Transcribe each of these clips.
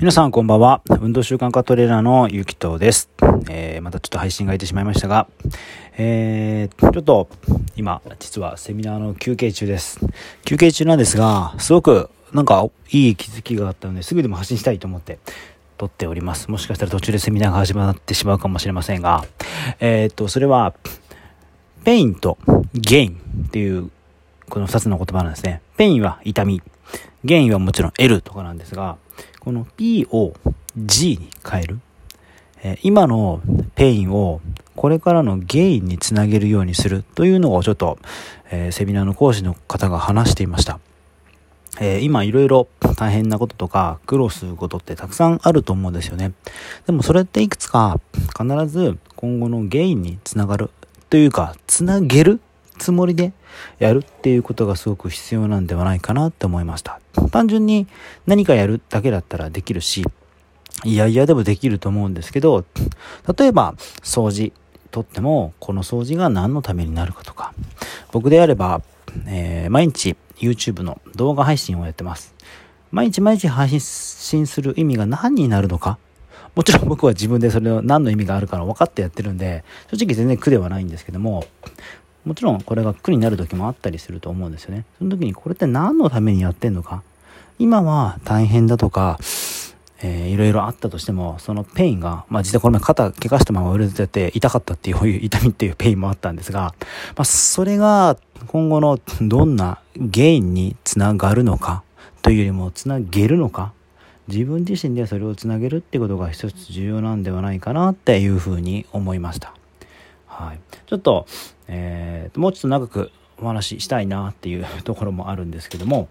皆さんこんばんは。運動習慣化トレーナーのゆきとです。えー、またちょっと配信が空いてしまいましたが、えー、ちょっと今、実はセミナーの休憩中です。休憩中なんですが、すごくなんかいい気づきがあったので、すぐでも発信したいと思って撮っております。もしかしたら途中でセミナーが始まってしまうかもしれませんが、えー、っと、それは、 pain と gain っていうこの2つの言葉なんですね。 pain は痛み。ゲインはもちろん L とかなんですが、この P を G に変える。え今の pain をこれからの gain につなげるようにするというのをちょっと、え、セミナーの講師の方が話していました。え、今いろいろ大変なこととか苦労することってたくさんあると思うんですよね。でもそれっていつか必ず今後の gain につながるというか、つなげるつもりでやるっていうことがすごく必要なんではないかなって思いました。単純に何かやるだけだったらできるし、いやいやでもできると思うんですけど、例えば掃除とってもこの掃除が何のためになるかとか、僕であれば、えー、毎日 YouTube の動画配信をやってます。毎日毎日配信する意味が何になるのかもちろん僕は自分でそれを何の意味があるかの分かってやってるんで、正直全然苦ではないんですけども、もちろんこれが苦になる時もあったりすると思うんですよね。その時にこれって何のためにやってんのか。今は大変だとか、えー、いろいろあったとしても、その pain が、まあ実はこの前肩怪我したまま腫れてて痛かったっていう痛みっていう pain もあったんですが、まあそれが今後のどんな gain につながるのかというよりもつなげるのか、自分自身でそれをつなげるってことが一つ重要なんではないかなっていうふうに思いました。はい。ちょっと、えー、もうちょっと長くお話ししたいなっていう ところもあるんですけども、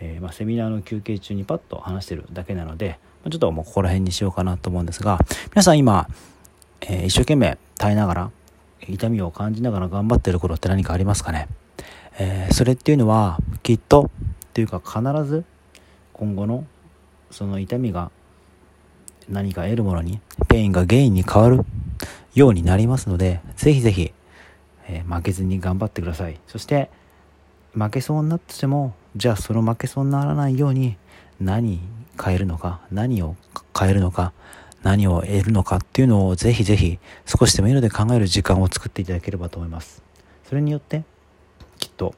えー、まあ、セミナーの休憩中にパッと話してるだけなので、ちょっともうここら辺にしようかなと思うんですが、皆さん今、えー、一生懸命耐えながら、痛みを感じながら頑張ってる頃って何かありますかね、えー、それっていうのは、きっと、っていうか必ず、今後のその痛みが何か得るものに、 pain が gain に変わるようになりますので、ぜひぜひ、えー、負けずに頑張ってください。そして、負けそうになってても、じゃあその負けそうにならないように、何変えるのか、何を変えるのか、何を得るのかっていうのをぜひぜひ少しでもいいので考える時間を作っていただければと思います。それによって、きっと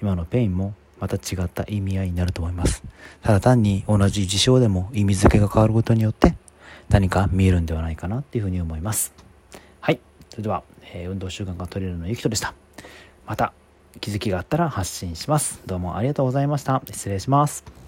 今の pain もまた違った意味合いになると思います。ただ単に同じ事象でも意味付けが変わることによって何か見えるんではないかなっていうふうに思います。それでは、えー、運動習慣が取れるのゆきとでした。また気づきがあったら発信します。どうもありがとうございました。失礼します。